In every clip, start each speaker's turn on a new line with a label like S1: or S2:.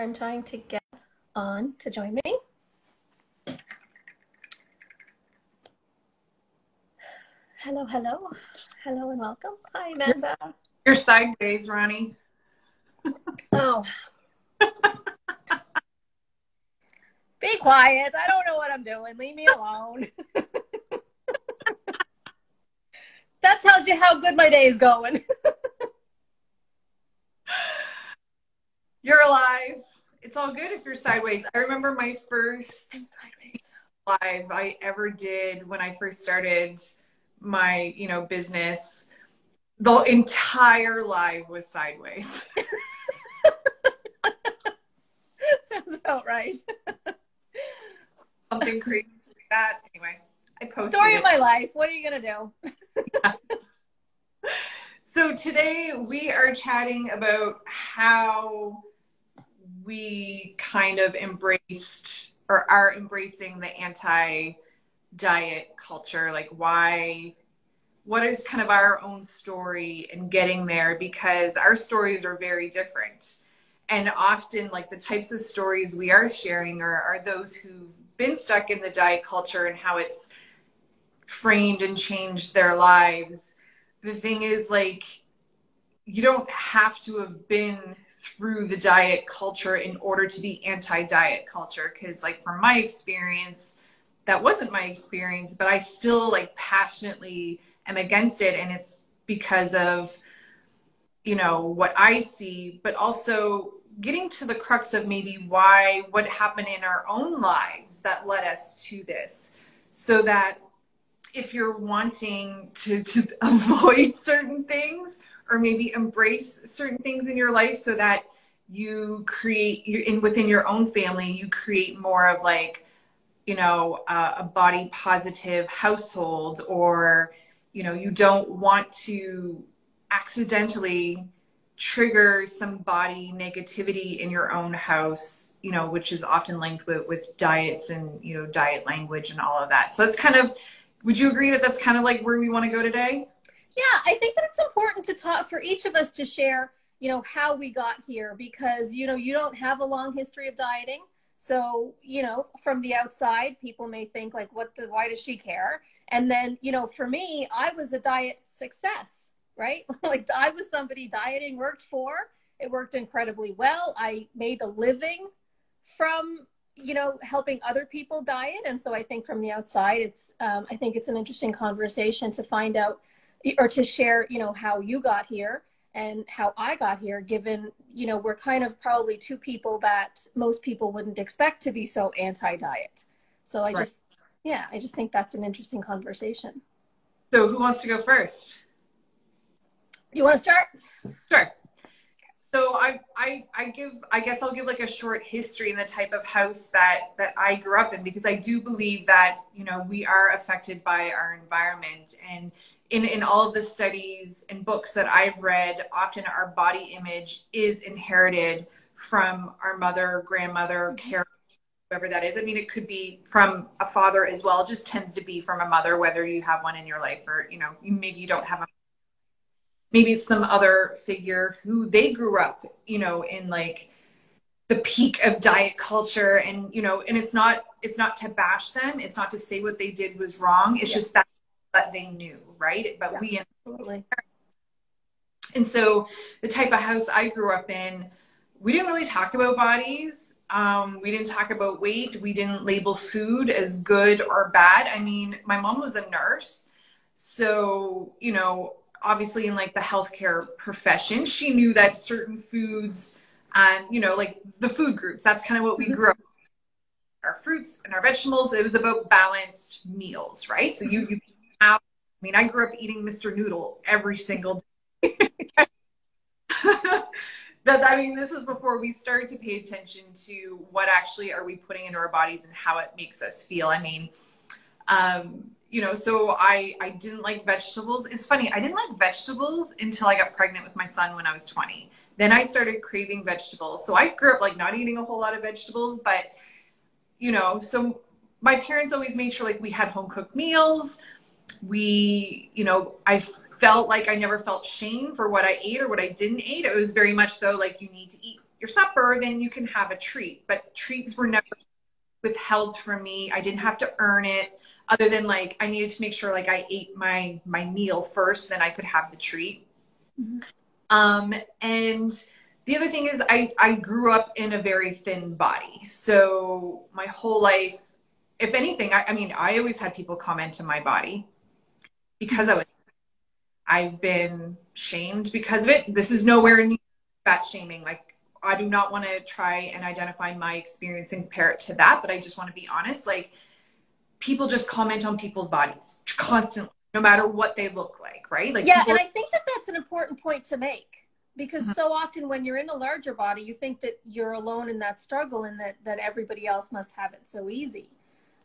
S1: Here. I'm trying to get on to join me. Hello, hello. Hello and welcome. Hi, Amanda.
S2: You're sideways, Ronnie.
S1: Oh. Be quiet. I don't know what I'm doing. Leave me alone. that tells you how good my day is going.
S2: You're alive. It's all good if you're sideways. I remember my first
S1: sideways.
S2: live I ever did when I first started my, you know, business. The entire live was sideways.
S1: Sounds about right.
S2: Something crazy like that. Anyway, I posted
S1: Story
S2: it.
S1: of my life. What are you going to do?
S2: So today we are chatting about how we kind of embraced or are embracing the anti diet culture. Like, why, what is kind of our own story and getting there? Because our stories are very different. And often, like, the types of stories we are sharing are, are those who've been stuck in the diet culture and how it's framed and changed their lives the thing is like you don't have to have been through the diet culture in order to be anti-diet culture. Because like from my experience that wasn't my experience but i still like passionately am against it. And it's because of you know what i see but also getting to the crux of maybe why what happened in our own lives that led us to this. So that if you're wanting to, to avoid certain things or maybe embrace certain things in your life so that you create you in within your own family you create more of like you know uh, a body positive household or you know you don't want to accidentally trigger some body negativity in your own house you know which is often linked with with diets and you know diet language and all of that so that's kind of would you agree that that's kind of like where we want to go today?
S1: Yeah, I think that it's important to talk for each of us to share, you know, how we got here because, you know, you don't have a long history of dieting. So, you know, from the outside, people may think like, what the, why does she care? And then, you know, for me, I was a diet success, right? like I was somebody dieting worked for, it worked incredibly well. I made a living from you know helping other people diet and so i think from the outside it's um, i think it's an interesting conversation to find out or to share you know how you got here and how i got here given you know we're kind of probably two people that most people wouldn't expect to be so anti-diet so i
S2: Right.
S1: just yeah i just think that's an interesting conversation
S2: So who wants to go first?
S1: do you want to start
S2: Sure. So I, I I give I guess I'll give like a short history in the type of house that that I grew up in because I do believe that you know we are affected by our environment and in in all of the studies and books that I've read often our body image is inherited from our mother grandmother mm-hmm. care whoever that is I mean it could be from a father as well it just tends to be from a mother whether you have one in your life or you know maybe you don't have a maybe it's some other figure who they grew up, you know, in like the peak of diet culture and you know, and it's not it's not to bash them, it's not to say what they did was wrong. It's
S1: Yeah.
S2: just that that they knew, right? But
S1: Yeah.
S2: we
S1: absolutely
S2: and so the type of house I grew up in, we didn't really talk about bodies. Um, we didn't talk about weight. We didn't label food as good or bad. I mean, my mom was a nurse. So, you know, obviously in like the healthcare profession, she knew that certain foods, um, you know, like the food groups, that's kind of what we
S1: Mhm.
S2: grew up our fruits and our vegetables. It was about balanced meals, right? So you, you I mean, I grew up eating Mr. Noodle every single day. that I mean, this was before we started to pay attention to what actually are we putting into our bodies and how it makes us feel. I mean, um, you know, so I I didn't like vegetables. It's funny, I didn't like vegetables until I got pregnant with my son when I was 20. Then I started craving vegetables. So I grew up like not eating a whole lot of vegetables, but you know, so my parents always made sure like we had home cooked meals. We, you know, I felt like I never felt shame for what I ate or what I didn't eat. It was very much though like you need to eat your supper, then you can have a treat. But treats were never withheld from me. I didn't have to earn it other than like I needed to make sure like I ate my my meal first, then I could have the treat. Mm-hmm. Um, and the other thing is I I grew up in a very thin body, so my whole life, if anything, I, I mean I always had people comment on my body because I was I've been shamed because of it. This is nowhere near fat shaming. Like I do not want to try and identify my experience and compare it to that, but I just want to be honest. Like people just comment on people's bodies constantly, no matter what they look like, right? Like
S1: yeah, and I think that that's an important point to make because mm-hmm. so often when you're in a larger body, you think that you're alone in that struggle and that that everybody else must have it so easy.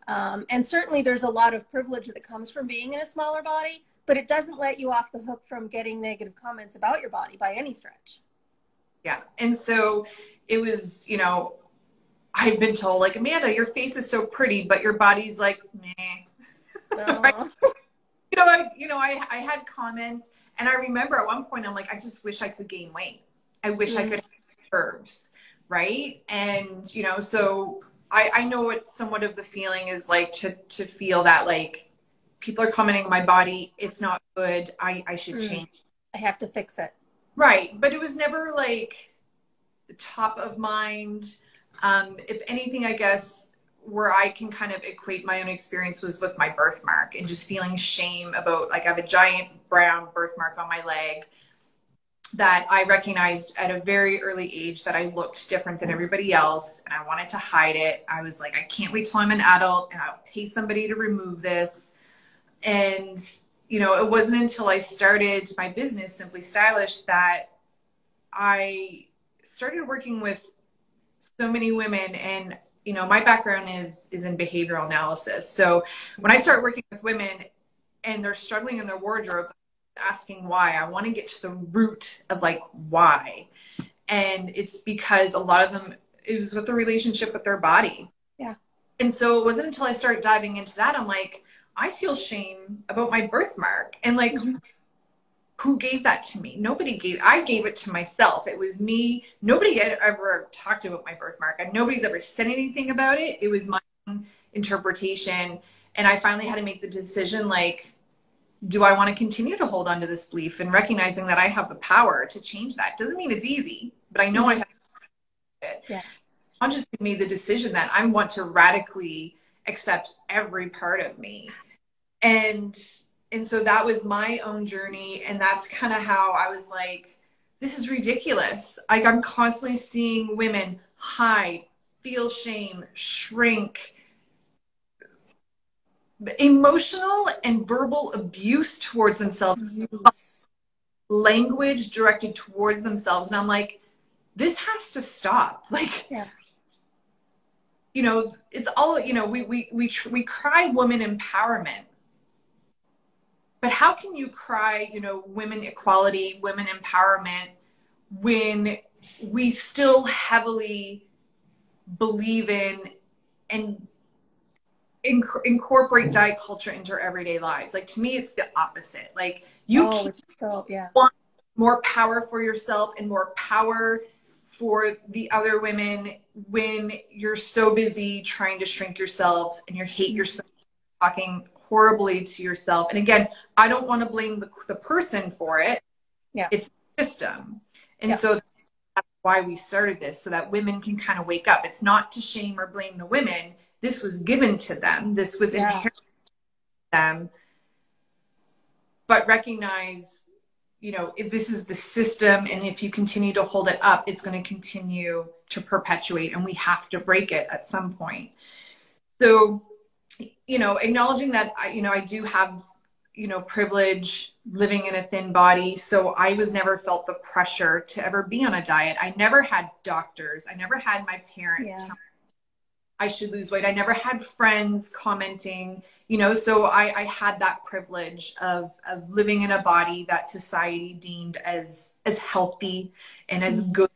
S1: Um, and certainly, there's a lot of privilege that comes from being in a smaller body, but it doesn't let you off the hook from getting negative comments about your body by any stretch.
S2: Yeah, and so it was, you know, I've been told like Amanda, your face is so pretty, but your body's like meh. right? You know, I you know, I I had comments and I remember at one point I'm like, I just wish I could gain weight. I wish mm. I could have curves. Right. And, you know, so I, I know what somewhat of the feeling is like to to feel that like people are commenting on my body, it's not good. I, I should mm. change.
S1: I have to fix it.
S2: Right. But it was never like the top of mind um, if anything, I guess where I can kind of equate my own experience was with my birthmark and just feeling shame about like I have a giant brown birthmark on my leg that I recognized at a very early age that I looked different than everybody else and I wanted to hide it. I was like, I can't wait till I'm an adult and I'll pay somebody to remove this. And, you know, it wasn't until I started my business, Simply Stylish, that I started working with so many women and you know my background is is in behavioral analysis so when i start working with women and they're struggling in their wardrobe asking why i want to get to the root of like why and it's because a lot of them it was with the relationship with their body
S1: yeah
S2: and so it wasn't until i started diving into that i'm like i feel shame about my birthmark and like mm-hmm who gave that to me? Nobody gave. I gave it to myself. It was me. Nobody had ever talked about my birthmark, and nobody's ever said anything about it. It was my interpretation, and I finally had to make the decision: like, do I want to continue to hold on to this belief and recognizing that I have the power to change that? Doesn't mean it's easy, but I know mm-hmm. I have. It. Yeah. Consciously made the decision that I want to radically accept every part of me, and and so that was my own journey and that's kind of how i was like this is ridiculous like i'm constantly seeing women hide feel shame shrink emotional and verbal abuse towards themselves. Language directed towards themselves. And i'm like this has to stop. Like yeah. you know it's all you know we we we, we cry woman empowerment. But how can you cry, you know, women equality, women empowerment when we still heavily believe in and inc- incorporate diet culture into our everyday lives? Like to me, it's the opposite. Like you
S1: oh, so, yeah.
S2: want more power for yourself and more power for the other women when you're so busy trying to shrink yourselves and you hate mm-hmm. yourself talking horribly to yourself. And again, I don't want to blame the, the person for it.
S1: Yeah.
S2: It's the system. And yeah. so that's why we started this, so that women can kind of wake up. It's not to shame or blame the women. This was given to them. This was yeah. inherent to them. But recognize, you know, if this is the system, and if you continue to hold it up, it's going to continue to perpetuate, and we have to break it at some point. So you know, acknowledging that, I, you know, I do have you know, privilege living in a thin body. So I was never felt the pressure to ever be on a diet. I never had doctors. I never had my parents
S1: Yeah.
S2: I should lose weight. I never had friends commenting, you know, so I, I had that privilege of, of living in a body that society deemed as as healthy and as mm-hmm. good,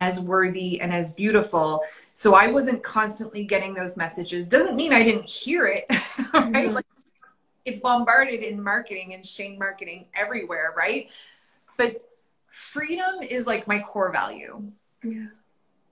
S2: as worthy and as beautiful. So I wasn't constantly getting those messages. Doesn't mean I didn't hear it, right? Like, it's bombarded in marketing and shame marketing everywhere, right? But freedom is like my core value
S1: Yeah.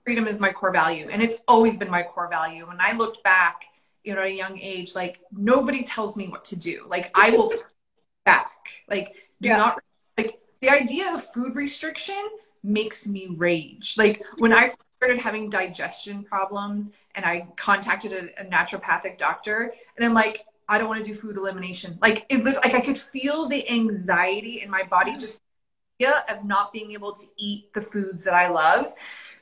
S2: Freedom is my core value and it's always been my core value. When i looked back you know at a young age like nobody tells me what to do. Like i will back. Like do
S1: Yeah.
S2: not like the idea of food restriction makes me rage. Like when i started having digestion problems and i contacted a, a naturopathic doctor and i'm like i don't want to do food elimination. Like it like i could feel the anxiety in my body just of not being able to eat the foods that i love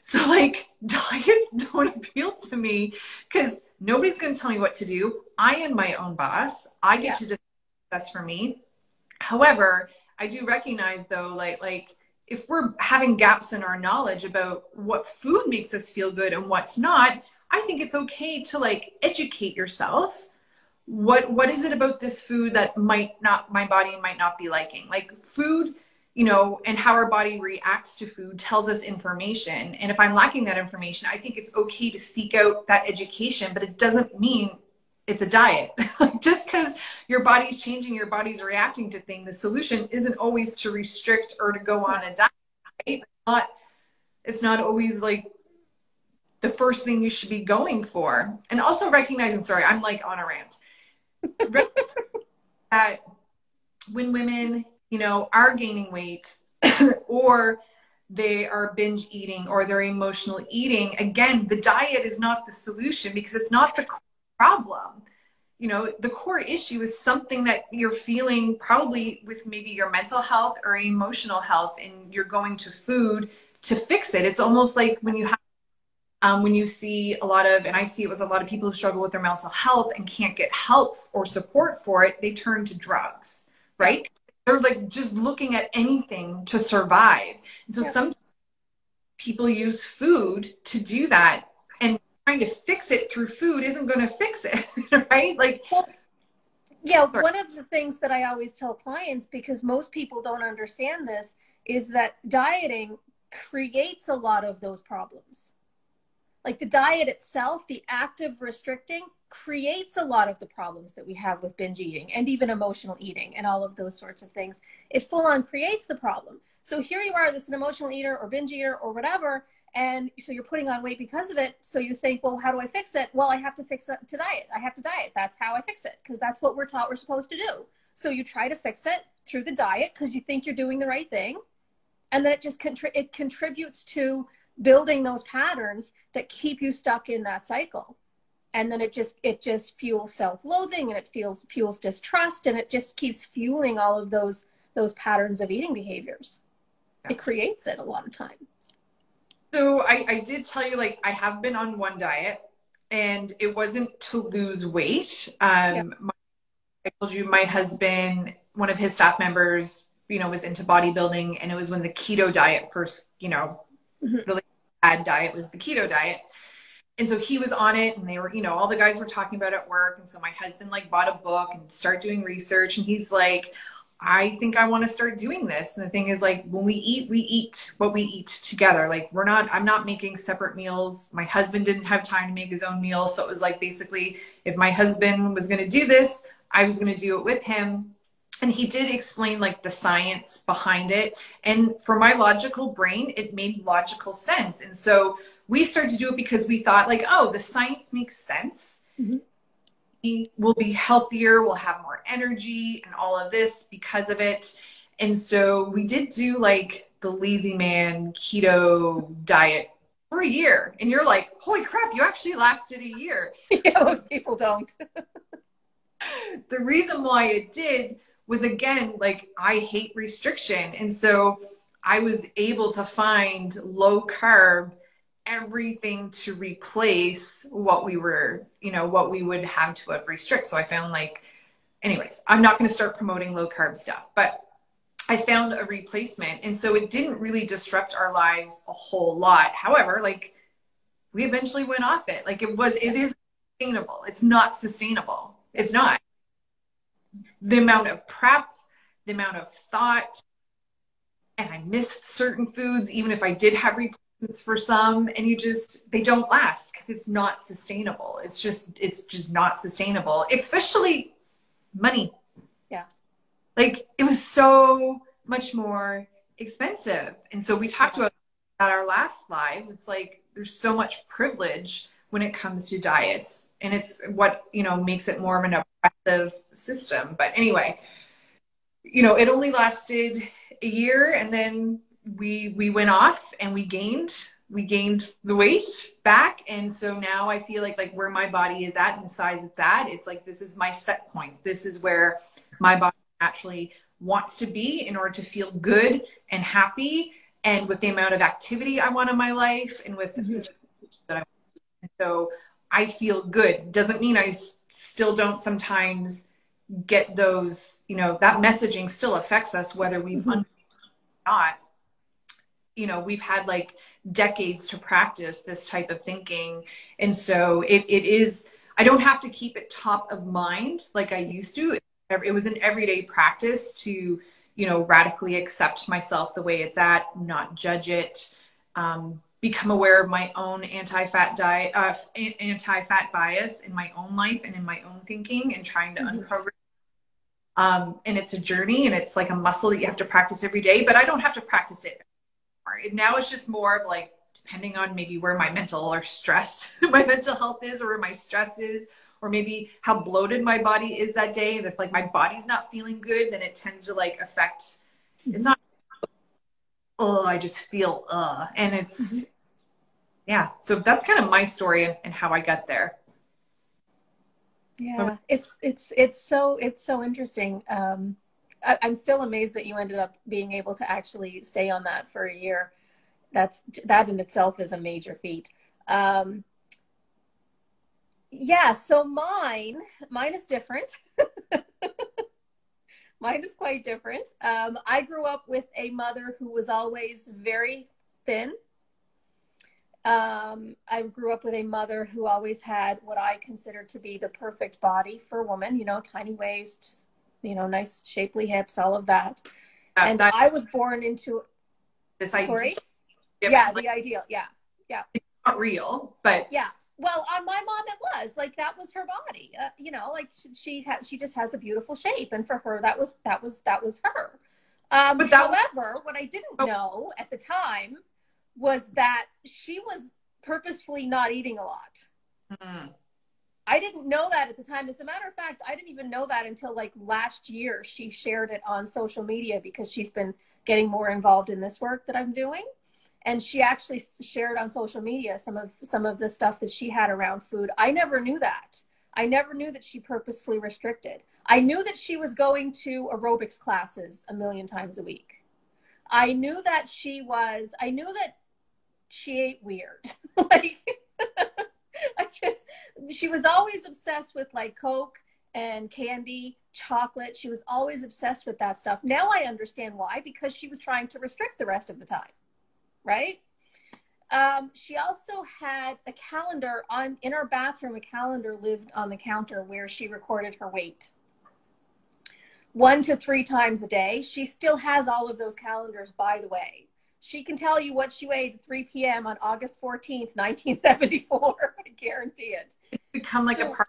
S2: so like diets don't appeal to me because nobody's going to tell me what to do. I am my own boss. I get
S1: Yeah.
S2: to decide what's best for me. However, I do recognize though, like like if we're having gaps in our knowledge about what food makes us feel good and what's not, I think it's okay to like educate yourself. What what is it about this food that might not my body might not be liking? Like food you know, and how our body reacts to food tells us information. And if I'm lacking that information, I think it's okay to seek out that education, but it doesn't mean it's a diet. Just because your body's changing, your body's reacting to things, the solution isn't always to restrict or to go on a diet. Right? It's not, it's not always like the first thing you should be going for. And also recognizing, sorry, I'm like on a rant. that when women you know, are gaining weight or they are binge eating or they're emotional eating, again, the diet is not the solution because it's not the problem. You know, the core issue is something that you're feeling probably with maybe your mental health or emotional health, and you're going to food to fix it. It's almost like when you have um, when you see a lot of, and I see it with a lot of people who struggle with their mental health and can't get help or support for it, they turn to drugs, right? They're like just looking at anything to survive. And so
S1: Yeah.
S2: some people use food to do that and trying to fix it through food isn't going to fix it, right? Like
S1: Yeah,
S2: Sorry.
S1: one of the things that I always tell clients, because most people don't understand this, is that dieting creates a lot of those problems. Like the diet itself, the act of restricting, creates a lot of the problems that we have with binge eating and even emotional eating and all of those sorts of things. It full on creates the problem. So here you are, this is an emotional eater or binge eater or whatever, and so you're putting on weight because of it. So you think, well, how do I fix it? Well, I have to fix it to diet. I have to diet. That's how I fix it because that's what we're taught we're supposed to do. So you try to fix it through the diet because you think you're doing the right thing, and then it just contri- it contributes to building those patterns that keep you stuck in that cycle and then it just it just fuels self-loathing and it fuels fuels distrust and it just keeps fueling all of those those patterns of eating behaviors it creates it a lot of times
S2: So I, I did tell you, like, I have been on one diet and it wasn't to lose weight. Um,
S1: Yeah.
S2: my, I told you my husband, one of his staff members, you know, was into bodybuilding and it was when the keto diet first, you know,
S1: Mhm.
S2: really bad diet was the keto diet. And so he was on it and they were, you know, all the guys were talking about it at work. And so my husband like bought a book and started doing research and he's like, I think I want to start doing this. And the thing is, like, when we eat, we eat what we eat together. Like, we're not, I'm not making separate meals. My husband didn't have time to make his own meal. So it was like basically, if my husband was going to do this, I was going to do it with him. And he did explain like the science behind it. And for my logical brain, it made logical sense. And so we started to do it because we thought, like, oh, the science makes sense mm-hmm. we will be healthier, we'll have more energy and all of this because of it. And so we did do like the lazy man keto diet for a year. And you're like, holy crap, you actually lasted a year.
S1: yeah most people don't
S2: The reason why it did was again, like I hate restriction. And so I was able to find low carb everything to replace what we were, you know, what we would have to have restrict. So I found like anyways, I'm not going to start promoting low carb stuff, but I found a replacement. And so it didn't really disrupt our lives a whole lot. However, like we eventually went off it. Like it was, it is sustainable. It's not sustainable. It's not. The amount of prep, the amount of thought, and I missed certain foods, even if I did have replacements for some, and you just, they don't last because it's not sustainable. It's just, it's just not sustainable, especially money.
S1: Yeah.
S2: Like it was so much more expensive. And so we talked about at our last live, it's like there's so much privilege when it comes to diets. And it's what, you know, makes it more of an oppressive system. But anyway, you know, it only lasted a year and then we we went off and we gained we gained the weight back. And so now i feel like like where my body is at and the size it's at it's like this is my set point. This is where my body actually wants to be in order to feel good and happy and with the amount of activity i want in my life and with mm-hmm. that I so i feel good. Doesn't mean i still don't sometimes get those you know that messaging still affects us whether we've mm-hmm. not you know we've had like decades to practice this type of thinking. And so it, it is, I don't have to keep it top of mind like I used to. It, it was an everyday practice to, you know, radically accept myself the way it's at, not judge it, um, become aware of my own anti-fat diet, uh, anti-fat bias in my own life and in my own thinking and trying to mm-hmm. uncover um, and it's a journey and it's like a muscle that you have to practice every day, but I don't have to practice it now it's just more of like depending on maybe where my mental or stress, my mental health is, or where my stress is, or maybe how bloated my body is that day. And if like my body's not feeling good, then it tends to like affect. It's not. Oh, I just feel uh, and it's mm-hmm. yeah. So that's kind of my story and, and how I got there.
S1: Yeah, it's it's it's so it's so interesting. Um, I, am still amazed that you ended up being able to actually stay on that for a year. That's that in itself is a major feat. Um, yeah, so mine, mine is different. mine is quite different. Um, I grew up with a mother who was always very thin. Um, I grew up with a mother who always had what I consider to be the perfect body for a woman, you know, tiny waist, you know, nice shapely hips, all of that. and I was born into
S2: this idea. Sorry?
S1: Yeah, the ideal. Yeah. Yeah.
S2: It's not real, but
S1: yeah. Well, on my mom, it was like that was her body. Uh, you know, like she, she has, she just has a beautiful shape, and for her, that was that was that was her. Um, but that however, was- what I didn't oh. know at the time was that she was purposefully not eating a lot. Mm-hmm. I didn't know that at the time. As a matter of fact, I didn't even know that until like last year. She shared it on social media because she's been getting more involved in this work that I'm doing. And she actually shared on social media some of some of the stuff that she had around food. I never knew that. I never knew that she purposefully restricted. I knew that she was going to aerobics classes a million times a week. I knew that she was I knew that she ate weird. like I just, she was always obsessed with like Coke and candy, chocolate. She was always obsessed with that stuff. Now I understand why, because she was trying to restrict the rest of the time, right? Um, she also had a calendar on in her bathroom. A calendar lived on the counter where she recorded her weight one to three times a day. She still has all of those calendars, by the way she can tell you what she weighed at 3 p.m. on August 14th, 1974. I guarantee it.
S2: It's become like so, a part.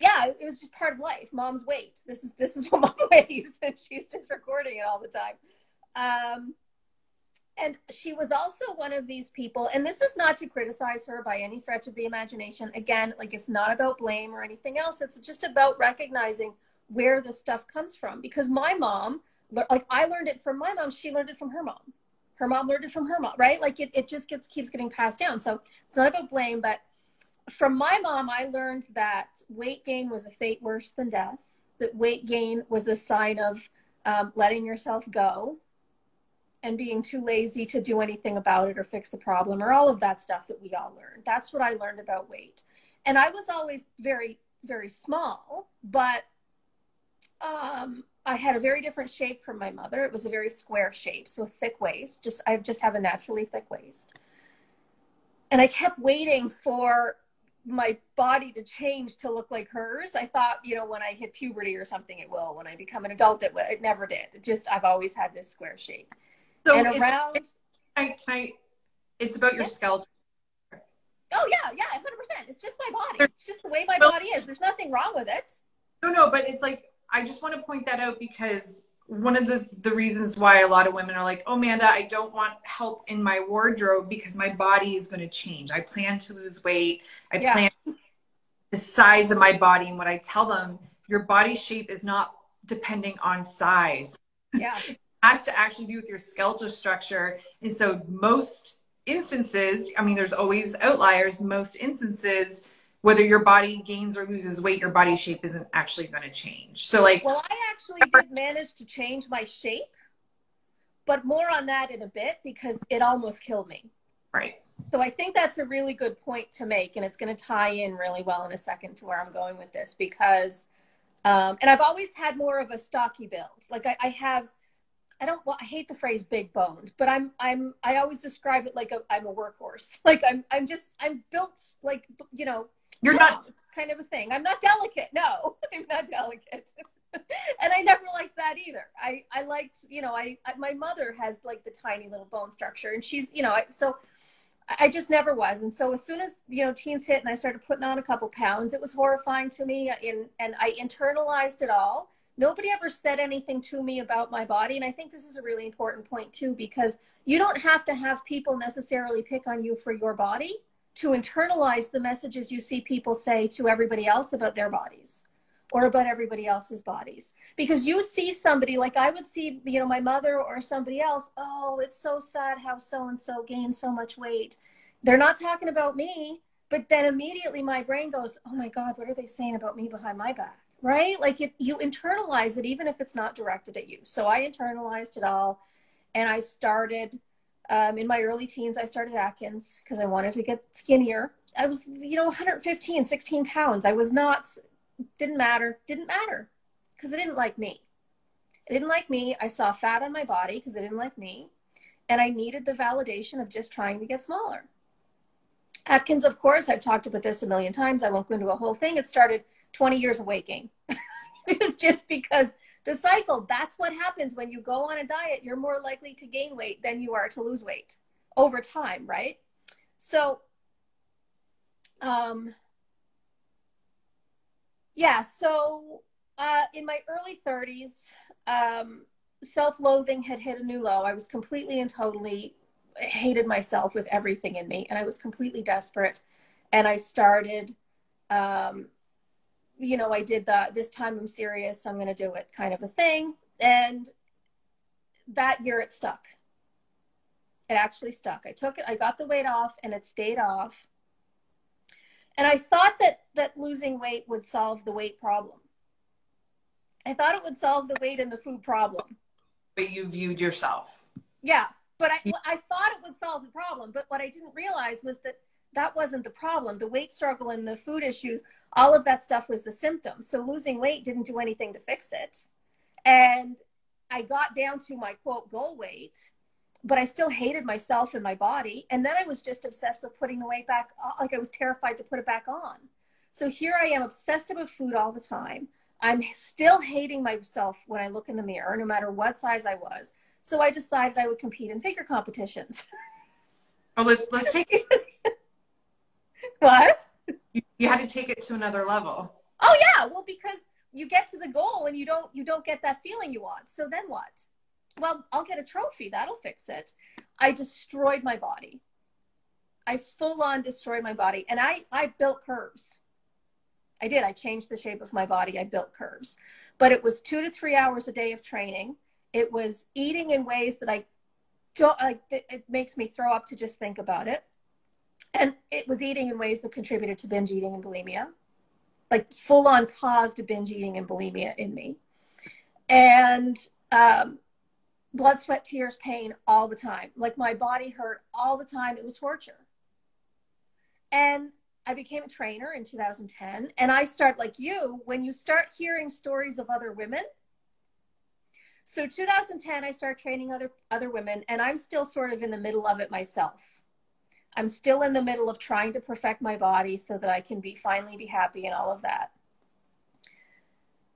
S1: Yeah, it was just part of life. Mom's weight. This is this is what mom weighs, and she's just recording it all the time. Um, and she was also one of these people, and this is not to criticize her by any stretch of the imagination. Again, like it's not about blame or anything else. It's just about recognizing where this stuff comes from. Because my mom like I learned it from my mom. She learned it from her mom. Her mom learned it from her mom, right? Like it, it just gets keeps getting passed down. So it's not about blame, but from my mom, I learned that weight gain was a fate worse than death. That weight gain was a sign of um, letting yourself go and being too lazy to do anything about it or fix the problem or all of that stuff that we all learned. That's what I learned about weight. And I was always very, very small, but um, I had a very different shape from my mother. It was a very square shape, so a thick waist. Just I just have a naturally thick waist. And I kept waiting for my body to change to look like hers. I thought, you know, when I hit puberty or something, it will. When I become an adult, it will. It never did. It just I've always had this square shape. So and around,
S2: it's, I, I, it's about your skeleton.
S1: Oh yeah, yeah, hundred percent. It's just my body. It's just the way my body is. There's nothing wrong with it.
S2: No, no, but it's like I just want to point that out because one of the, the reasons why a lot of women are like, oh, Amanda, I don't want help in my wardrobe because my body is going to change. I plan to lose weight. I yeah. plan the size of my body. And what I tell them, your body shape is not depending on size.
S1: Yeah.
S2: it has to actually do with your skeletal structure. And so most instances, I mean, there's always outliers. Most instances, whether your body gains or loses weight, your body shape isn't actually going to change. So, like,
S1: well, I actually did manage to change my shape, but more on that in a bit because it almost killed me.
S2: Right.
S1: So, I think that's a really good point to make, and it's going to tie in really well in a second to where I'm going with this because, um, and I've always had more of a stocky build. Like, I, I have. I don't. Well, I hate the phrase "big boned," but I'm. I'm. I always describe it like a, I'm a workhorse. Like I'm. I'm just. I'm built like you know
S2: you're not
S1: kind of a thing. I'm not delicate. No, I'm not delicate. and I never liked that either. I, I liked, you know, I, I, my mother has like the tiny little bone structure and she's, you know, I, so I just never was. And so as soon as, you know, teens hit and I started putting on a couple pounds, it was horrifying to me in, and I internalized it all. Nobody ever said anything to me about my body. And I think this is a really important point too, because you don't have to have people necessarily pick on you for your body to internalize the messages you see people say to everybody else about their bodies or about everybody else's bodies. Because you see somebody like i would see you know my mother or somebody else oh it's so sad how so and so gained so much weight. They're not talking about me but then immediately my brain goes oh my god what are they saying about me behind my back? Right? Like it, you internalize it even if it's not directed at you. So i internalized it all and i started um, in my early teens, I started Atkins because I wanted to get skinnier. I was, you know, 115, 16 pounds. I was not, didn't matter, didn't matter because it didn't like me. It didn't like me. I saw fat on my body because it didn't like me. And I needed the validation of just trying to get smaller. Atkins, of course, I've talked about this a million times. I won't go into a whole thing. It started 20 years of weight gain. just because the cycle that's what happens when you go on a diet you're more likely to gain weight than you are to lose weight over time right? So um yeah so uh, in my early 30s um, self-loathing had hit a new low. I was completely and totally hated myself with everything in me and i was completely desperate and i started um, you know, I did the this time I'm serious, I'm going to do it kind of a thing. And that year it stuck. It actually stuck. I took it, I got the weight off and it stayed off. And I thought that that losing weight would solve the weight problem. I thought it would solve the weight and the food problem.
S2: But you viewed yourself.
S1: Yeah, but I, I thought it would solve the problem. But what I didn't realize was that that wasn't the problem. The weight struggle and the food issues, all of that stuff was the symptoms. So losing weight didn't do anything to fix it. And I got down to my quote goal weight, but I still hated myself and my body. And then I was just obsessed with putting the weight back, uh, like I was terrified to put it back on. So here I am obsessed about food all the time. I'm still hating myself when I look in the mirror, no matter what size I was. So I decided I would compete in figure competitions.
S2: Oh, let's let's take
S1: what?
S2: You, you had to take it to another level.
S1: Oh yeah, well because you get to the goal and you don't you don't get that feeling you want. So then what? Well, I'll get a trophy. That'll fix it. I destroyed my body. I full on destroyed my body and I I built curves. I did. I changed the shape of my body. I built curves. But it was 2 to 3 hours a day of training. It was eating in ways that I don't like it makes me throw up to just think about it and it was eating in ways that contributed to binge eating and bulimia. Like full on caused binge eating and bulimia in me. And um, blood sweat tears pain all the time. Like my body hurt all the time. It was torture. And I became a trainer in 2010, and I start like you when you start hearing stories of other women. So 2010, I start training other other women, and I'm still sort of in the middle of it myself. I'm still in the middle of trying to perfect my body so that I can be finally be happy and all of that.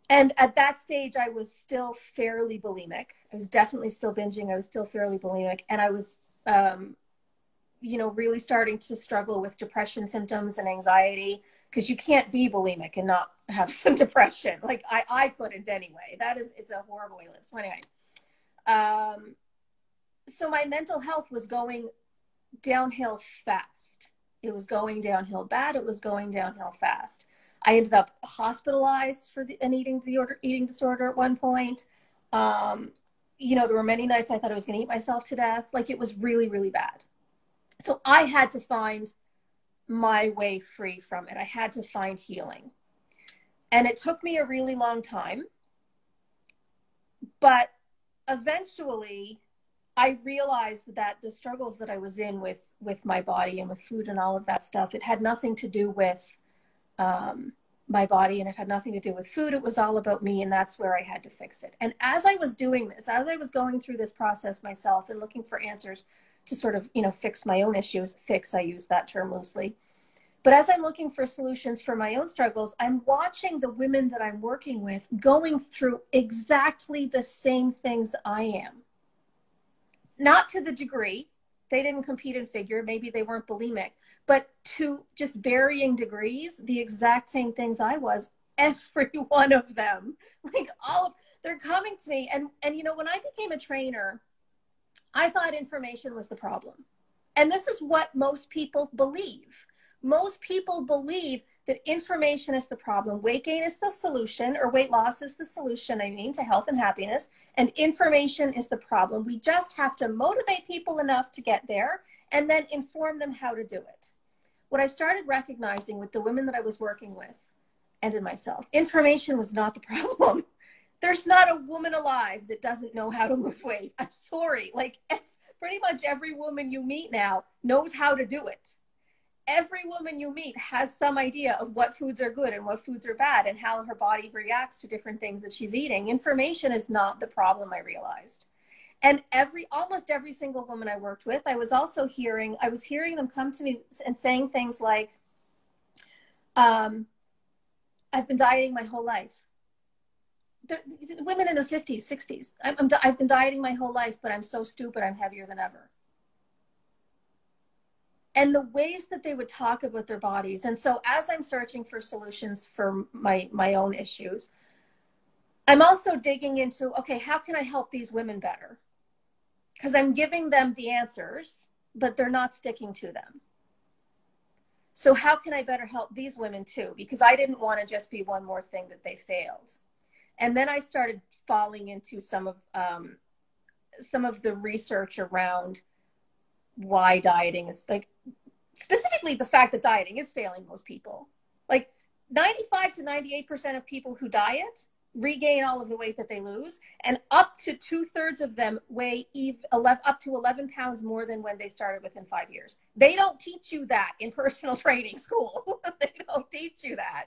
S1: And at that stage, I was still fairly bulimic. I was definitely still binging. I was still fairly bulimic, and I was um, you know, really starting to struggle with depression symptoms and anxiety because you can't be bulimic and not have some depression. Like I, I couldn't anyway. That is, it's a horrible way to live. So anyway, um, so my mental health was going downhill fast. It was going downhill bad. It was going downhill fast. I ended up hospitalized for the, an eating disorder, eating disorder at one point. Um, you know, there were many nights I thought I was going to eat myself to death. Like it was really, really bad. So I had to find my way free from it. I had to find healing. And it took me a really long time. But eventually, I realized that the struggles that I was in with with my body and with food and all of that stuff, it had nothing to do with um, my body and it had nothing to do with food. It was all about me, and that's where I had to fix it. And as I was doing this, as I was going through this process myself and looking for answers, to sort of you know fix my own issues fix i use that term loosely but as i'm looking for solutions for my own struggles i'm watching the women that i'm working with going through exactly the same things i am not to the degree they didn't compete in figure maybe they weren't bulimic but to just varying degrees the exact same things i was every one of them like all of, they're coming to me and and you know when i became a trainer I thought information was the problem. And this is what most people believe. Most people believe that information is the problem. Weight gain is the solution, or weight loss is the solution, I mean, to health and happiness. And information is the problem. We just have to motivate people enough to get there and then inform them how to do it. What I started recognizing with the women that I was working with and in myself, information was not the problem there's not a woman alive that doesn't know how to lose weight. I'm sorry. Like pretty much every woman you meet now knows how to do it. Every woman you meet has some idea of what foods are good and what foods are bad and how her body reacts to different things that she's eating. Information is not the problem, I realized. And every almost every single woman I worked with, I was also hearing, I was hearing them come to me and saying things like, um, I've been dieting my whole life women in their 50s 60s I'm, I'm, i've been dieting my whole life but i'm so stupid i'm heavier than ever and the ways that they would talk about their bodies. And so as i'm searching for solutions for my my own issues i'm also digging into okay how can i help these women better? Because i'm giving them the answers but they're not sticking to them. So how can i better help these women too? Because i didn't want to just be one more thing that they failed. And then I started falling into some of um, some of the research around why dieting is like specifically the fact that dieting is failing most people. Like 95 to 98% of people who diet regain all of the weight that they lose, and up to two thirds of them weigh 11, up to 11 pounds more than when they started within five years. They don't teach you that in personal training school. they don't teach you that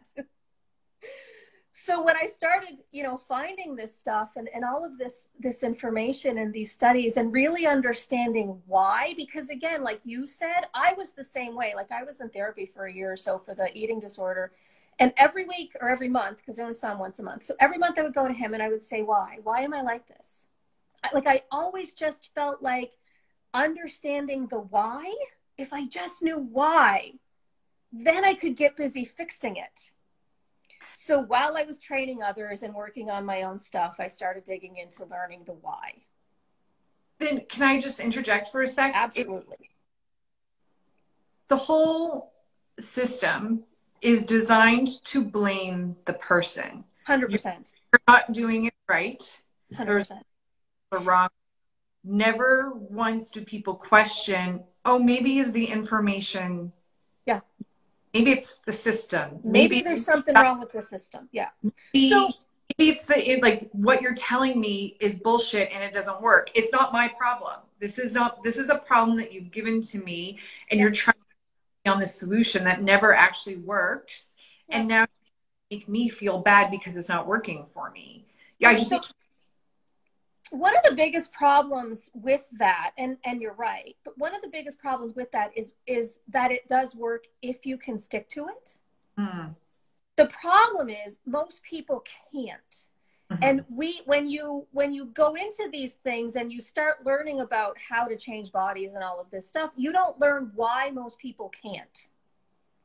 S1: so when i started you know finding this stuff and, and all of this this information and these studies and really understanding why because again like you said i was the same way. Like i was in therapy for a year or so for the eating disorder. And every week or every month because i only saw him once a month. So every month i would go to him and i would say why? Why am i like this? I, like i always just felt like understanding the why. If i just knew why then i could get busy fixing it so while I was training others and working on my own stuff, I started digging into learning the why.
S2: Then can I just interject for a sec?
S1: Absolutely. It,
S2: the whole system is designed to blame the person.
S1: 100%.
S2: You're not doing it right.
S1: 100%.
S2: Or wrong. Never once do people question, oh, maybe is the information
S1: yeah
S2: maybe it's the system.
S1: Maybe, maybe there's something wrong with the system. Yeah.
S2: Maybe, so maybe it's the it, like what you're telling me is bullshit and it doesn't work. It's not my problem. This is not this is a problem that you've given to me and yeah. you're trying to on this solution that never actually works. And now make me feel bad because it's not working for me. Yeah, I just think
S1: one of the biggest problems with that and and you're right but one of the biggest problems with that is is that it does work if you can stick to it. Mm. the problem is most people can't. Mm-hmm. and we when you when you go into these things and you start learning about how to change bodies and all of this stuff you don't learn why most people can't.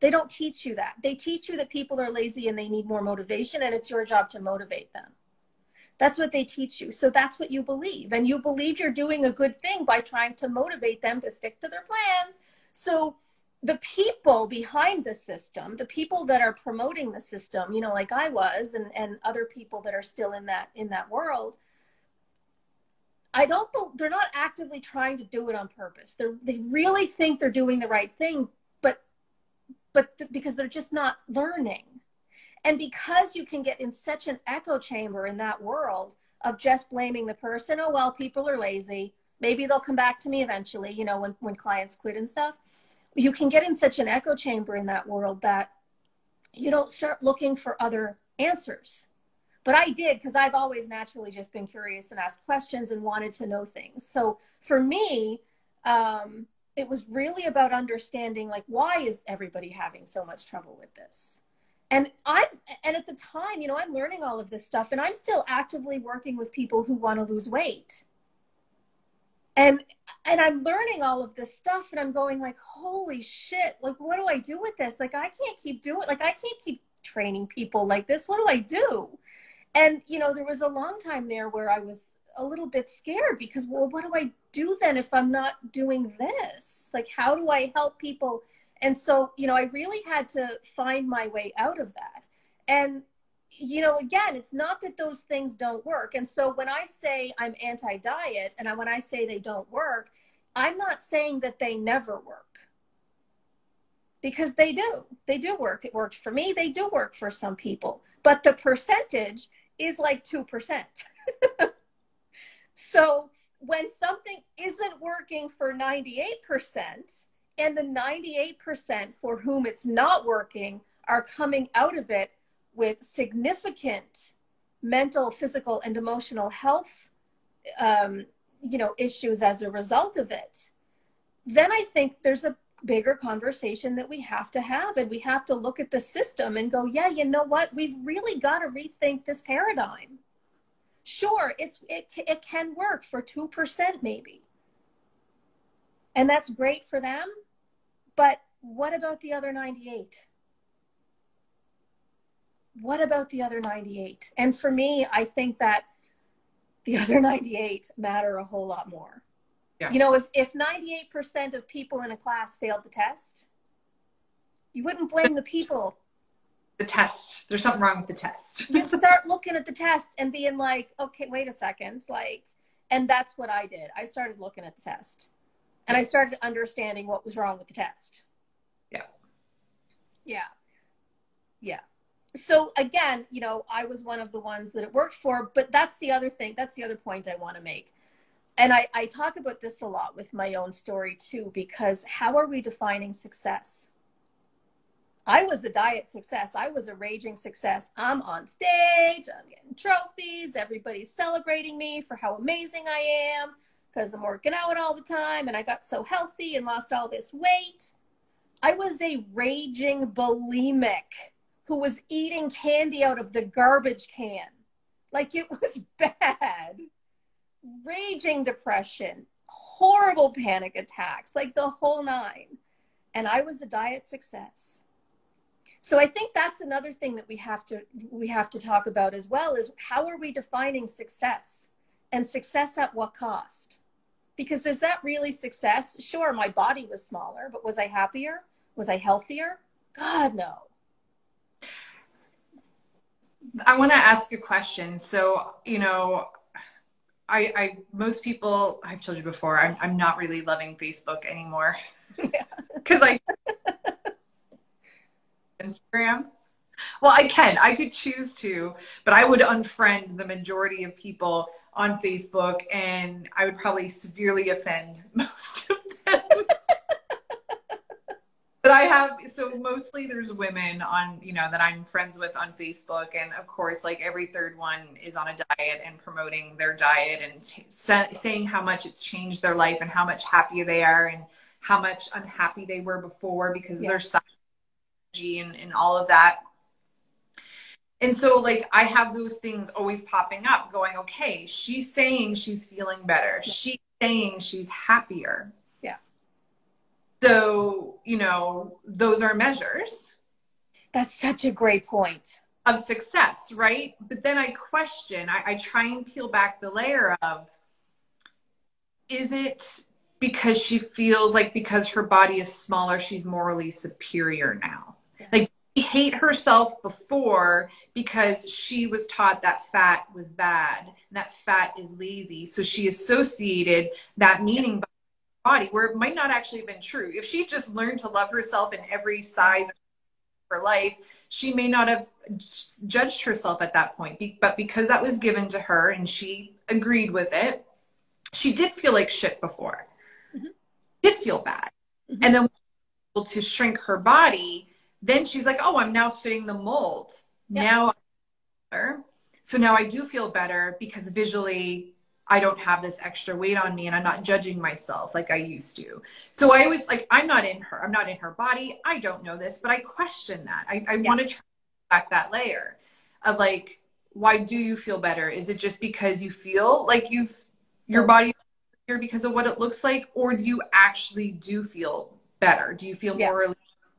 S1: They don't teach you that. They teach you that people are lazy and they need more motivation and it's your job to motivate them that's what they teach you. So that's what you believe. And you believe you're doing a good thing by trying to motivate them to stick to their plans. So the people behind the system, the people that are promoting the system, you know, like I was and, and other people that are still in that in that world, I don't they're not actively trying to do it on purpose. They they really think they're doing the right thing, but but th- because they're just not learning and because you can get in such an echo chamber in that world of just blaming the person, oh, well, people are lazy. Maybe they'll come back to me eventually, you know, when, when clients quit and stuff. You can get in such an echo chamber in that world that you don't start looking for other answers. But I did because I've always naturally just been curious and asked questions and wanted to know things. So for me, um, it was really about understanding like why is everybody having so much trouble with this and i and at the time you know i'm learning all of this stuff and i'm still actively working with people who want to lose weight. And and i'm learning all of this stuff and i'm going like holy shit like what do i do with this? Like i can't keep doing like i can't keep training people like this. What do i do? And you know there was a long time there where i was a little bit scared because well what do i do then if i'm not doing this? Like how do i help people and so, you know, I really had to find my way out of that. And, you know, again, it's not that those things don't work. And so when I say I'm anti diet and when I say they don't work, I'm not saying that they never work because they do. They do work. It worked for me. They do work for some people. But the percentage is like 2%. so when something isn't working for 98%, and the 98% for whom it's not working are coming out of it with significant mental, physical, and emotional health, um, you know, issues as a result of it. Then I think there's a bigger conversation that we have to have, and we have to look at the system and go, yeah, you know what? We've really got to rethink this paradigm. Sure, it's it, it can work for two percent maybe, and that's great for them but what about the other 98? What about the other 98? And for me, I think that the other 98 matter a whole lot more. Yeah. You know, if, if 98% of people in a class failed the test, you wouldn't blame the people.
S2: The test. There's something wrong with the test.
S1: You'd start looking at the test and being like, okay, wait a second. Like, and that's what I did. I started looking at the test and I started understanding what was wrong with the test.
S2: Yeah.
S1: Yeah. Yeah. So again, you know, I was one of the ones that it worked for, but that's the other thing. That's the other point I want to make. And I, I talk about this a lot with my own story too, because how are we defining success? I was a diet success. I was a raging success. I'm on stage, I'm getting trophies, everybody's celebrating me for how amazing I am because I'm working out all the time and I got so healthy and lost all this weight. I was a raging bulimic who was eating candy out of the garbage can. Like it was bad. Raging depression, horrible panic attacks, like the whole nine. And I was a diet success. So I think that's another thing that we have to we have to talk about as well is how are we defining success? And success at what cost? Because is that really success? Sure, my body was smaller, but was I happier? Was I healthier? God, no.
S2: I want to ask a question. So, you know, I, I most people I've told you before, I'm, I'm not really loving Facebook anymore because I Instagram. Well, I can. I could choose to, but I would unfriend the majority of people on Facebook, and I would probably severely offend most of them. but I have so mostly there's women on you know that I'm friends with on Facebook, and of course, like every third one is on a diet and promoting their diet and t- saying how much it's changed their life and how much happier they are and how much unhappy they were before because yeah. their energy and, and all of that. And so, like, I have those things always popping up, going, okay, she's saying she's feeling better. Yeah. She's saying she's happier yeah so, you know, those are measures.
S1: That's such a great point.
S2: Of success, right? But then I question, I, I try and peel back the layer of is it because she feels like because her body is smaller, she's morally superior now? Yeah. Like, she hate herself before because she was taught that fat was bad and that fat is lazy. So she associated that meaning body where it might not actually have been true. If she just learned to love herself in every size of her life, she may not have judged herself at that point. But because that was given to her and she agreed with it, she did feel like shit before. Mm-hmm. Did feel bad. Mm-hmm. And then able to shrink her body, then she's like, "Oh, I'm now fitting the mold." Yep. Now so now I do feel better because visually I don't have this extra weight on me and I'm not judging myself like I used to. So I always like, I'm not in her, I'm not in her body. I don't know this, but I question that. I, I yeah. want to try back that layer of like, why do you feel better? Is it just because you feel like you've, your body here because of what it looks like? Or do you actually do feel better? Do you feel yeah. more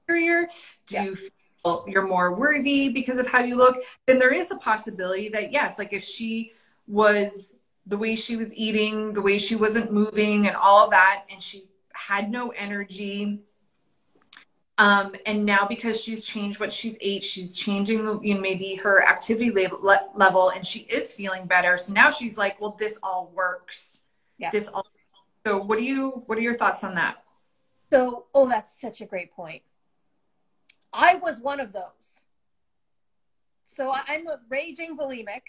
S2: superior? Do yeah. you feel you're more worthy because of how you look? Then there is a possibility that yes, like if she was the way she was eating, the way she wasn't moving, and all that. And she had no energy. Um, and now because she's changed what she's ate, she's changing the, you know, maybe her activity level, level and she is feeling better. So now she's like, well, this all works. Yeah. This all. So what do you, what are your thoughts on that?
S1: So, oh, that's such a great point. I was one of those. So I'm a raging bulimic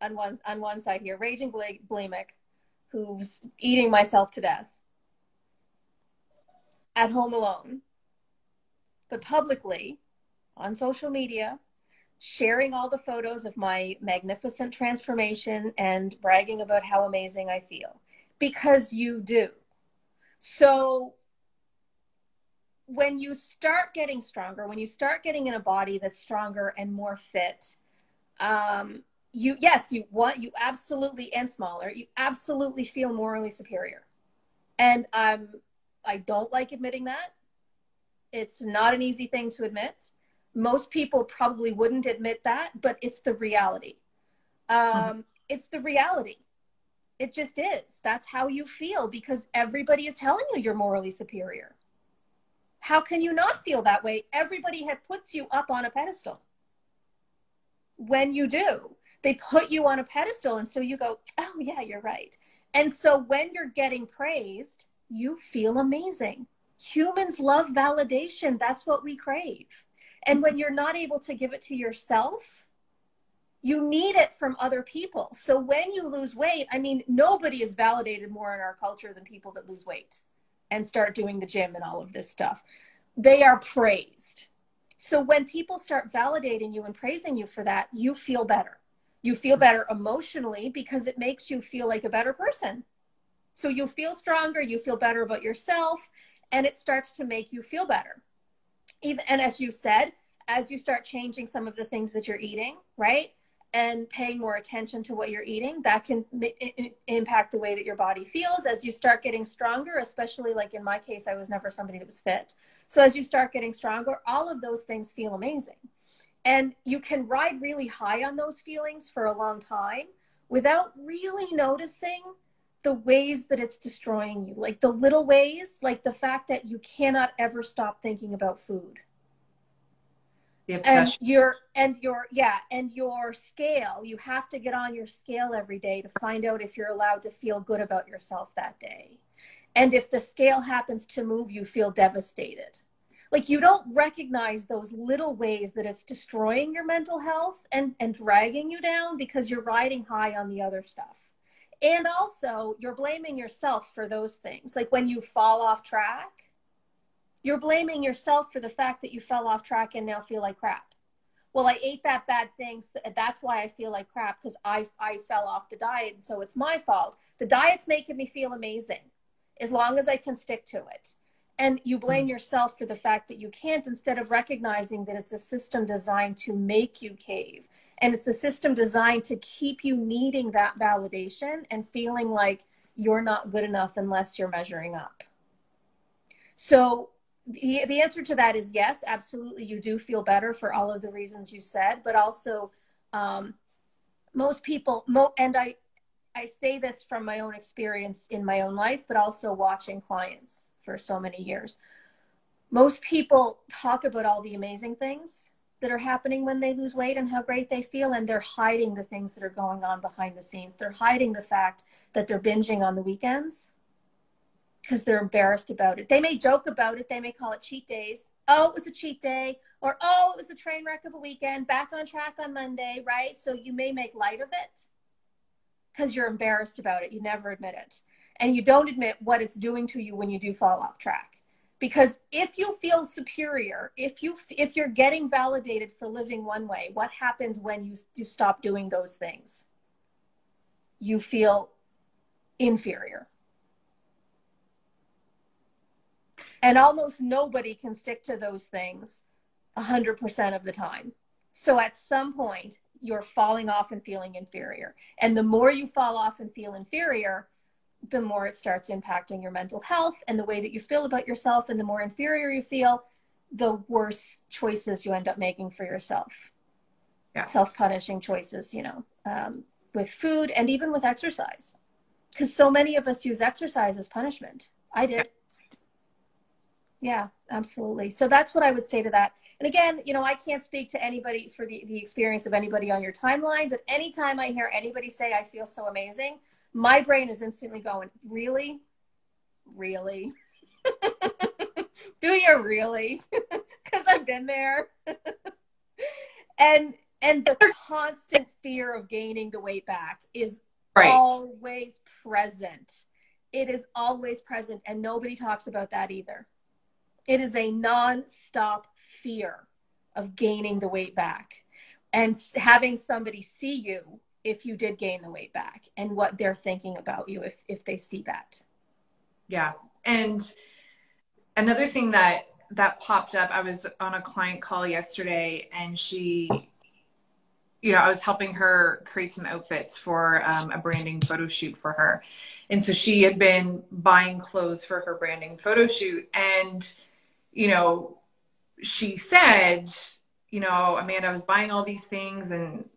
S1: on one on one side here, raging bulimic, who's eating myself to death at home alone, but publicly on social media, sharing all the photos of my magnificent transformation and bragging about how amazing I feel because you do. So when you start getting stronger, when you start getting in a body that's stronger and more fit, um, you yes you want you absolutely and smaller you absolutely feel morally superior. And I'm i don't like admitting that. It's not an easy thing to admit. Most people probably wouldn't admit that but it's the reality. Um mm-hmm. it's the reality. It just is. That's how you feel because everybody is telling you you're morally superior how can you not feel that way? Everybody had puts you up on a pedestal. When you do they put you on a pedestal and so you go oh yeah you're right. And so when you're getting praised you feel amazing. Humans love validation. That's what we crave. And when you're not able to give it to yourself you need it from other people. So when you lose weight i mean nobody is validated more in our culture than people that lose weight and start doing the gym and all of this stuff they are praised so when people start validating you and praising you for that you feel better you feel mm-hmm. better emotionally because it makes you feel like a better person. So you feel stronger, you feel better about yourself, and it starts to make you feel better. Even and as you said, as you start changing some of the things that you're eating, right? And paying more attention to what you're eating, that can impact the way that your body feels as you start getting stronger, especially like in my case, I was never somebody that was fit. So as you start getting stronger, all of those things feel amazing. And you can ride really high on those feelings for a long time without really noticing the ways that it's destroying you. Like the little ways, like the fact that you cannot ever stop thinking about food. And your and your yeah, and your scale, you have to get on your scale every day to find out if you're allowed to feel good about yourself that day. And if the scale happens to move, you feel devastated. Like you don't recognize those little ways that it's destroying your mental health and and dragging you down because you're riding high on the other stuff. And also you're blaming yourself for those things. Like when you fall off track You're blaming yourself for the fact that you fell off track and now feel like crap. Well, I ate that bad thing. So that's why I feel like crap because I, I fell off the diet. And so it's my fault. The diet's making me feel amazing as long as I can stick to it. And you blame mm. yourself for the fact that you can't instead of recognizing that it's a system designed to make you cave. And it's a system designed to keep you needing that validation and feeling like you're not good enough unless you're measuring up. So the, the answer to that is yes, absolutely. You do feel better for all of the reasons you said, but also um, most people, mo- and I, I say this from my own experience in my own life, but also watching clients for so many years. Most people talk about all the amazing things that are happening when they lose weight and how great they feel, and they're hiding the things that are going on behind the scenes. They're hiding the fact that they're binging on the weekends because they're embarrassed about it. They may joke about it. They may call it cheat days. Oh, it was a cheat day. Or, oh, it was a train wreck of a weekend, back on track on Monday, right? So you may make light of it because you're embarrassed about it. You never admit it. And you don't admit what it's doing to you when you do fall off track. Because if you feel superior, if you if you're getting validated for living one way, what happens when you you stop doing those things? You feel inferior And almost nobody can stick to those things 100% of the time. So at some point, you're falling off and feeling inferior. And the more you fall off and feel inferior, the more it starts impacting your mental health and the way that you feel about yourself. And the more inferior you feel, the worse choices you end up making for yourself. Yeah. Self punishing choices, you know, um, with food and even with exercise. Because so many of us use exercise as punishment. I did. Yeah, absolutely. So that's what I would say to that. And again, you know, I can't speak to anybody for the, the experience of anybody on your timeline, but anytime I hear anybody say, I feel so amazing, my brain is instantly going, Really? Really? Do you really? Because I've been there. and and the constant fear of gaining the weight back is right. always present. It is always present, and nobody talks about that either. It is a non-stop fear of gaining the weight back and having somebody see you if you did gain the weight back and what they're thinking about you if, if they see that.
S2: Yeah. And another thing that that popped up, I was on a client call yesterday and she, you know, I was helping her create some outfits for um, a branding photo shoot for her. And so she had been buying clothes for her branding photo shoot and you know, she said, you know, Amanda, I was buying all these things and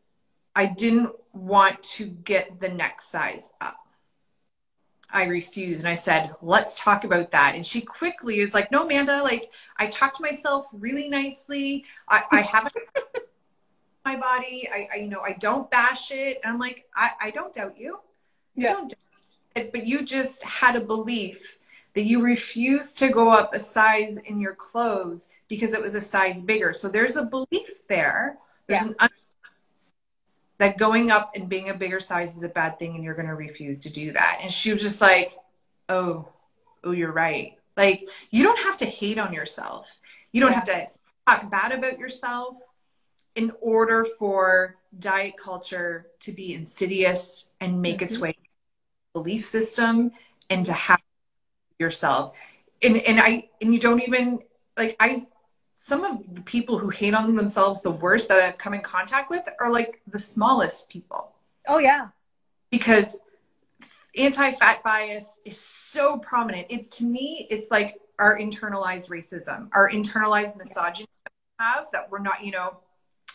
S2: I didn't want to get the next size up. I refused and I said, let's talk about that. And she quickly is like, no, Amanda, like I talked to myself really nicely. I, I haven't my body. I, I, you know, I don't bash it. And I'm like, I, I don't doubt you. you yeah. Doubt it, but you just had a belief that you refuse to go up a size in your clothes because it was a size bigger. So there's a belief there. There's yeah. an that going up and being a bigger size is a bad thing and you're going to refuse to do that. And she was just like, "Oh, oh, you're right." Like you don't have to hate on yourself. You don't yeah. have to talk bad about yourself in order for diet culture to be insidious and make mm-hmm. its way belief system and to have yourself. And and i and you don't even like i some of the people who hate on themselves the worst that i've come in contact with are like the smallest people.
S1: Oh yeah.
S2: Because anti-fat bias is so prominent. It's to me it's like our internalized racism our internalized misogyny that we have that we're not you know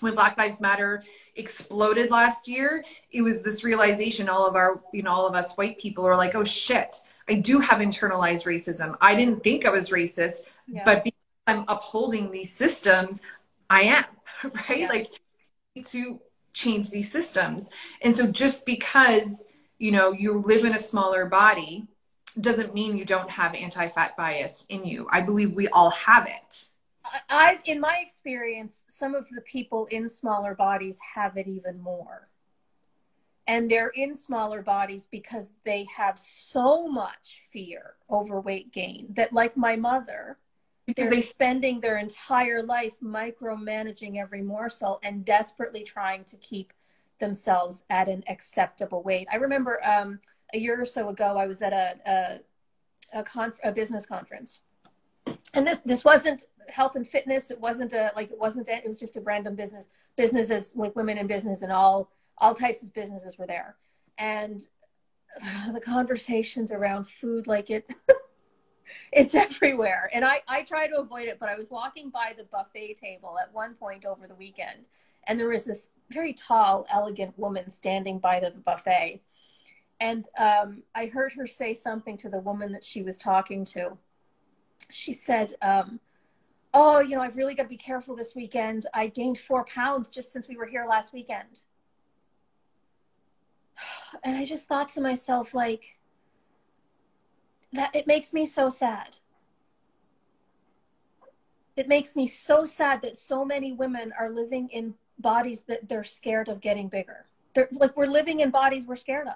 S2: when black lives matter exploded last year it was this realization all of our you know all of us white people are like oh shit I do have internalized racism. I didn't think I was racist, yeah. but because I'm upholding these systems, I am, right? Yeah. Like to change these systems. And so just because, you know, you live in a smaller body doesn't mean you don't have anti-fat bias in you. I believe we all have it.
S1: I, in my experience, some of the people in smaller bodies have it even more and they're in smaller bodies because they have so much fear over weight gain that like my mother because they're they, spending their entire life micromanaging every morsel and desperately trying to keep themselves at an acceptable weight. I remember um, a year or so ago, I was at a a, a, conf- a business conference, and this this wasn't health and fitness. It wasn't a like it wasn't a, it was just a random business businesses like women in business and all all types of businesses were there, and the conversations around food like it. it's everywhere. And I, I try to avoid it but i was walking by the buffet table at one point over the weekend and there was this very tall elegant woman standing by the, the buffet. And um, i heard her say something to the woman that she was talking to. She said um, oh you know i've really got to be careful this weekend. I gained four pounds just since we were here last weekend and i just thought to myself like that it makes me so sad. It makes me so sad that so many women are living in bodies that they're scared of getting bigger. They're like we're living in bodies we're scared of.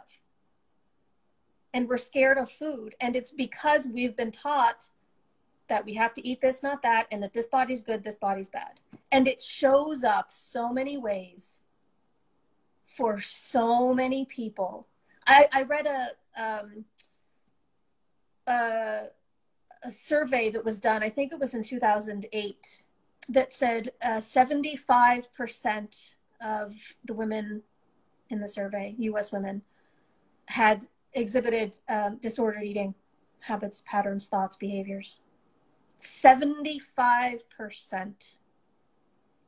S1: And we're scared of food. And it's because we've been taught that we have to eat this, not that, and that this body's good, this body's bad. And it shows up so many ways for so many people. I, I read a um, a, a survey that was done, I think it was in 2008, that said uh, 75% of the women in the survey, US women, had exhibited um, disordered eating habits, patterns, thoughts, behaviors. 75%.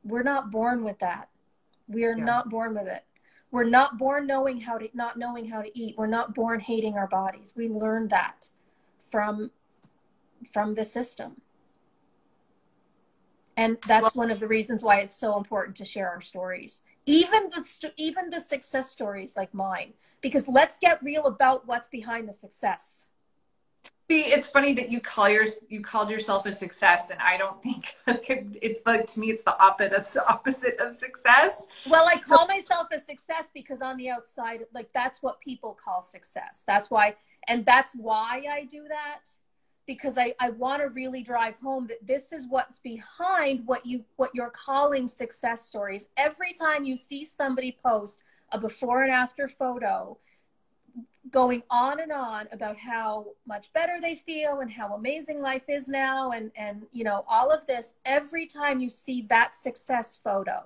S1: We're not born with that. We are yeah. not born with it. We're not born knowing how to not knowing how to eat. We're not born hating our bodies. We learn that from from the system and that's well, one of the reasons why it's so important to share our stories even the even the success stories like mine because let's get real about what's behind the success
S2: see it's funny that you call your you called yourself a success and i don't think it's like to me it's the opposite of opposite of success
S1: well i call so, myself a success because on the outside like that's what people call success that's why and that's why I do that because I, I want to really drive home that this is what's behind what you what you're calling success stories. Every time you see somebody post a before and after photo going on and on about how much better they feel and how amazing life is now and and you know all of this every time you see that success photo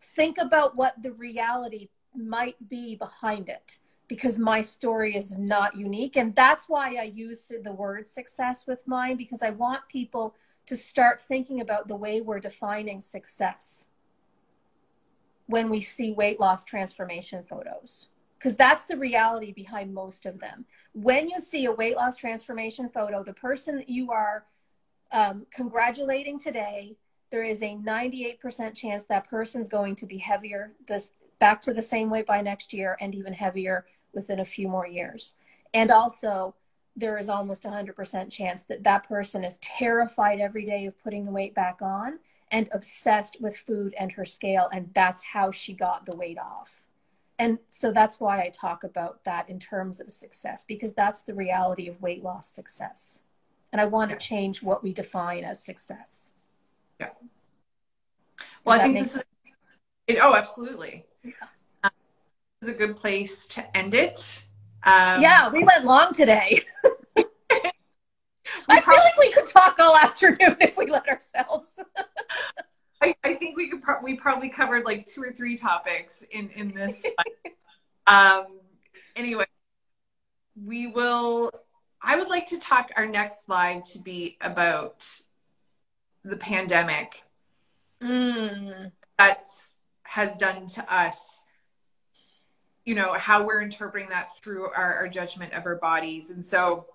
S1: think about what the reality might be behind it because my story is not unique. And that's why I use the word success with mine, because I want people to start thinking about the way we're defining success when we see weight loss transformation photos. Because that's the reality behind most of them. When you see a weight loss transformation photo, the person that you are um, congratulating today, there is a 98% chance that person's going to be heavier, this back to the same weight by next year, and even heavier within a few more years. And also, there is almost a 100% chance that that person is terrified every day of putting the weight back on and obsessed with food and her scale. And that's how she got the weight off. And so that's why I talk about that in terms of success, because that's the reality of weight loss success. And I want to change what we define as success.
S2: Yeah. Well, I think this sense? is, it, oh, absolutely. Yeah is a good place to end it.
S1: Um, yeah, we went long today. I feel like we could talk all afternoon if we let ourselves.
S2: I, I, think we could pro- we probably covered like two or three topics in in this. um, anyway, we will. I would like to talk our next slide to be about the pandemic
S1: mm.
S2: that has done to us you know how we're interpreting that through our, our judgment of our bodies and so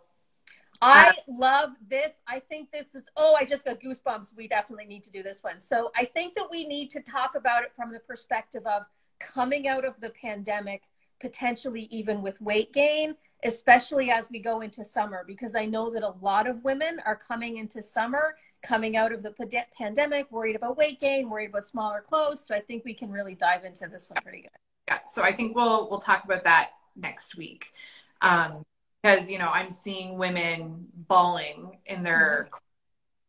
S1: I love this. I think this is, oh, I just got goosebumps. We definitely need to do this one. So I think that we need to talk about it from the perspective of coming out of the pandemic, potentially even with weight gain, especially as we go into summer, because I know that a lot of women are coming into summer, coming out of the pandemic, worried about weight gain, worried about smaller clothes. So I think we can really dive into this one pretty good
S2: yeah so i think we'll we'll talk about that next week um because you know i'm seeing women bawling in their mm-hmm.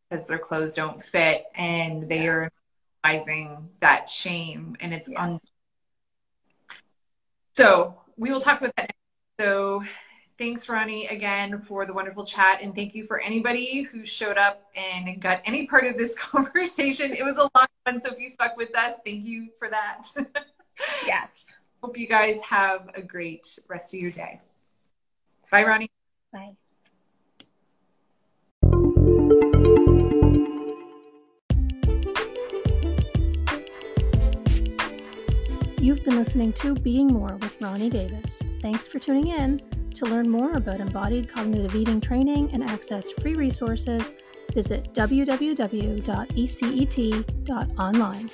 S2: because their clothes don't fit and they yeah. are realizing that shame and it's yeah. un- so we will talk about that so thanks ronnie again for the wonderful chat and thank you for anybody who showed up and got any part of this conversation. It was a lot of fun so if you stuck with us thank you for that.
S1: Yes.
S2: Hope you guys have a great rest of your day bye ronnie
S1: bye You've been listening to Being More with Ronnie Davis. Thanks for tuning in. To learn more about embodied cognitive eating training and access free resources, visit www.ecet.online.